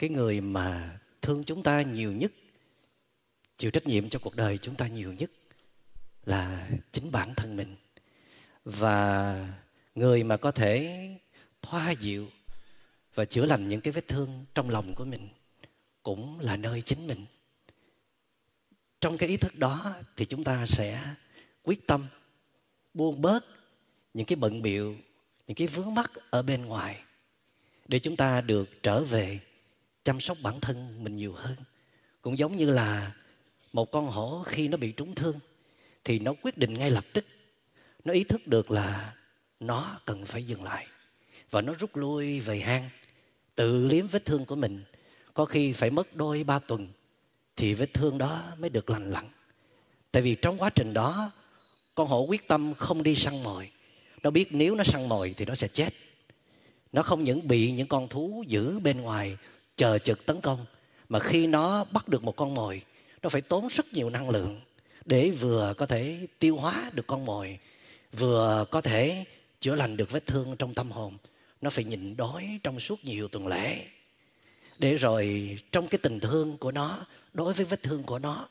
cái người mà thương chúng ta nhiều nhất, chịu trách nhiệm cho cuộc đời chúng ta nhiều nhất là chính bản thân mình. Và người mà có thể thoa dịu và chữa lành những cái vết thương trong lòng của mình cũng là nơi chính mình. Trong cái ý thức đó thì chúng ta sẽ quyết tâm buông bớt những cái bận biệu những cái vướng mắc ở bên ngoài để chúng ta được trở về chăm sóc bản thân mình nhiều hơn. Cũng giống như là một con hổ khi nó bị trúng thương, thì nó quyết định ngay lập tức, nó ý thức được là nó cần phải dừng lại. Và nó rút lui về hang, tự liếm vết thương của mình. Có khi phải mất đôi ba tuần, thì vết thương đó mới được lành lặn. Tại vì trong quá trình đó, con hổ quyết tâm không đi săn mồi. Nó biết nếu nó săn mồi thì nó sẽ chết. Nó không những bị những con thú giữ bên ngoài chờ trực tấn công. Mà khi nó bắt được một con mồi, nó phải tốn rất nhiều năng lượng để vừa có thể tiêu hóa được con mồi, vừa có thể chữa lành được vết thương trong tâm hồn. Nó phải nhịn đói trong suốt nhiều tuần lễ. Để rồi trong cái tình thương của nó, đối với vết thương của nó,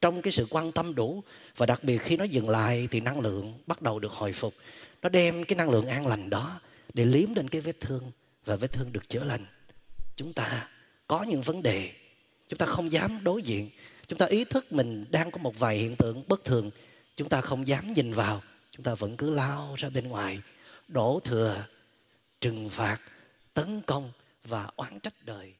trong cái sự quan tâm đủ, và đặc biệt khi nó dừng lại thì năng lượng bắt đầu được hồi phục. Nó đem cái năng lượng an lành đó để liếm lên cái vết thương, và vết thương được chữa lành chúng ta có những vấn đề, chúng ta không dám đối diện, chúng ta ý thức mình đang có một vài hiện tượng bất thường, chúng ta không dám nhìn vào, chúng ta vẫn cứ lao ra bên ngoài, đổ thừa, trừng phạt, tấn công và oán trách đời.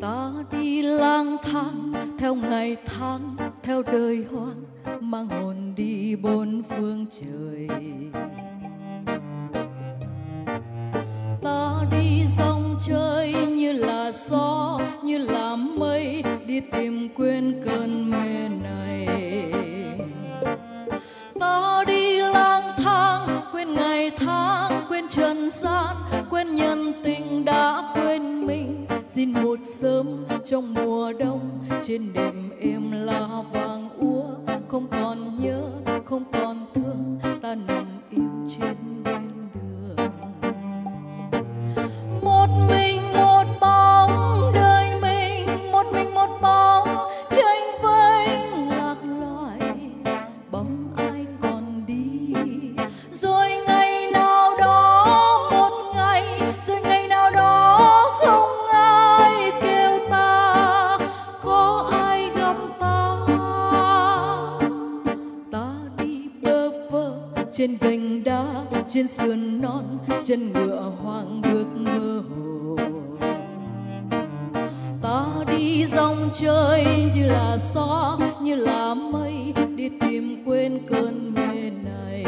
ta đi lang thang, theo ngày tháng, theo đời hoang, mang hồn đi bốn phương trời. Ta đi dòng chơi như là gió, như là mây, đi tìm quên cơn mê này. Ta đi lang thang, quên ngày tháng, quên trần gian, quên nhân tình đã quên xin một sớm trong mùa đông, trên đêm êm là vàng úa. Không còn nhớ, không còn thương, ta nằm im trên đây trên cành đá, trên sườn non, chân ngựa hoang bước mơ hồ. Ta đi dòng chơi như là gió, như là mây, đi tìm quên cơn mê này.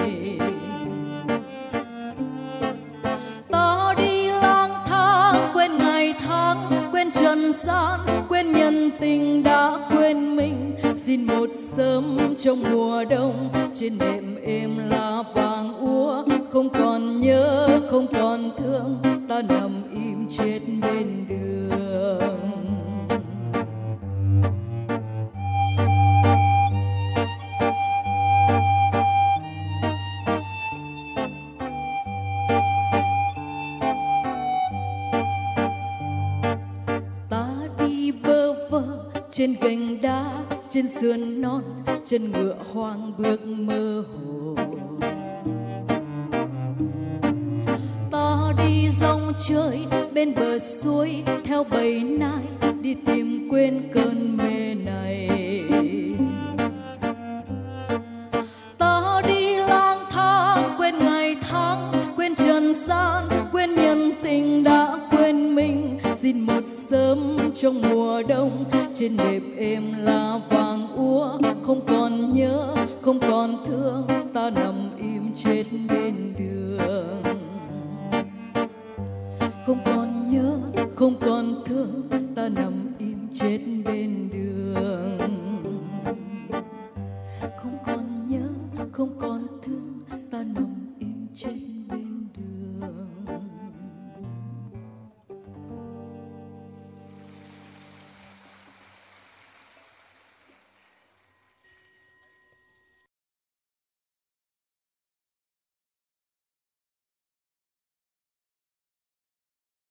xin một sớm trong mùa đông. Trên đệm êm lá vàng úa, không còn nhớ, không còn thương. Ta nằm im chết bên đường. Trên gành đá trên sườn non, chân ngựa hoang bước mơ hồ. Ta đi dòng chơi bên bờ suối, theo bầy nai, đi tìm quên cơn mê này. Ta đi lang thang, quên ngày tháng, quên trần gian, quên nhân tình đã quên mình. Xin mời sớm trong mùa đông. Trên đệp êm là vàng úa, không còn nhớ, không còn thương. Ta nằm im chết bên đường. Không còn nhớ, không còn thương. Ta nằm im chết bên đường. Không còn nhớ, không còn thương. Ta nằm im chết